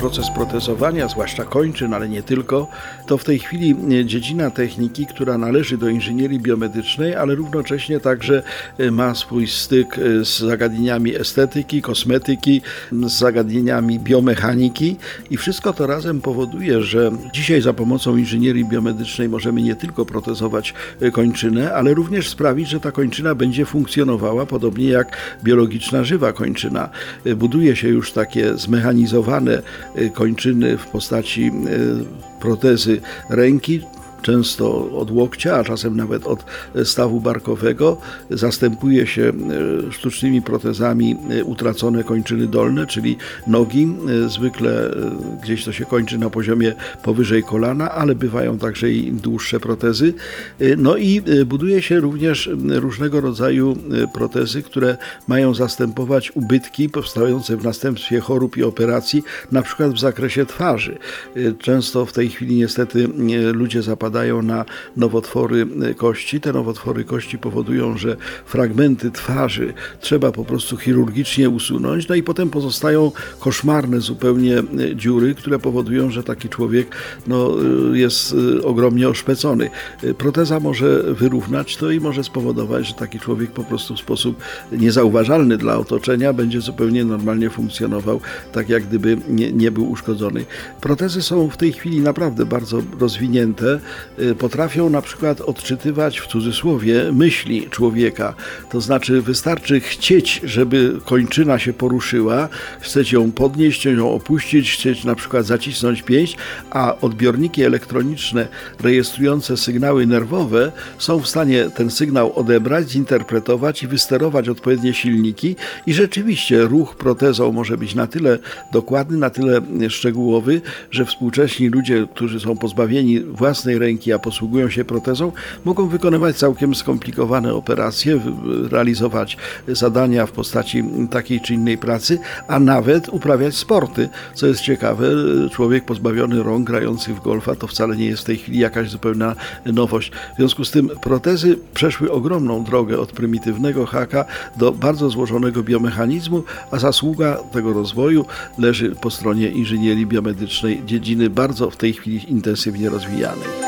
Proces protezowania, zwłaszcza kończyn, ale nie tylko, to w tej chwili e, dziedzina techniki, która należy do inżynierii biomedycznej, ale równocześnie także e, ma swój styk e, z zagadnieniami estetyki, kosmetyki, z zagadnieniami biomechaniki i wszystko to razem powoduje, że dzisiaj za pomocą inżynierii biomedycznej możemy nie tylko protezować kończynę, ale również sprawić, że ta kończyna będzie funkcjonowała podobnie jak biologiczna żywa kończyna. Buduje się już takie zmechanizowane kończyny w postaci y, protezy ręki często od łokcia, a czasem nawet od stawu barkowego. Zastępuje się e, sztucznymi protezami e, utracone kończyny dolne, czyli nogi. E, zwykle gdzieś to się kończy na poziomie powyżej kolana, ale bywają także i dłuższe protezy. No i buduje się również różnego rodzaju protezy, które mają zastępować ubytki powstające w następstwie chorób i operacji, na przykład w zakresie twarzy. Często w tej chwili niestety ludzie zapadają napadają na nowotwory e, kości. Te nowotwory kości powodują, że fragmenty twarzy trzeba po prostu chirurgicznie usunąć, no i potem pozostają koszmarne zupełnie e, dziury, które powodują, że taki człowiek no, e, jest ogromnie oszpecony. Proteza może wyrównać to i może spowodować, że taki człowiek po prostu w sposób niezauważalny dla otoczenia będzie zupełnie normalnie funkcjonował, tak jak gdyby nie, nie był uszkodzony. Protezy są w tej chwili naprawdę bardzo rozwinięte. Y, potrafią na przykład odczytywać w cudzysłowie myśli człowieka. To znaczy wystarczy chcieć, żeby kończyna się poruszyła, chceć ją podnieść, ją opuścić, chcieć na przykład zacisnąć pięść, a odbiorniki elektroniczne rejestrujące sygnały nerwowe są w stanie ten sygnał odebrać, zinterpretować i wysterować odpowiednie silniki i rzeczywiście ruch protezą może być na tyle dokładny, na tyle szczegółowy, że współcześni ludzie, którzy są pozbawieni własnej ręki, ręki, a posługują się protezą, mogą wykonywać całkiem skomplikowane operacje, realizować zadania w postaci takiej czy innej pracy, a nawet uprawiać sporty. Co jest ciekawe, człowiek pozbawiony rąk grający w golfa to wcale nie jest w tej chwili jakaś zupełna nowość. W związku z tym protezy przeszły ogromną drogę od prymitywnego haka do bardzo złożonego biomechanizmu, a zasługa tego rozwoju leży po stronie inżynierii biomedycznej, dziedziny bardzo w tej chwili intensywnie rozwijanej.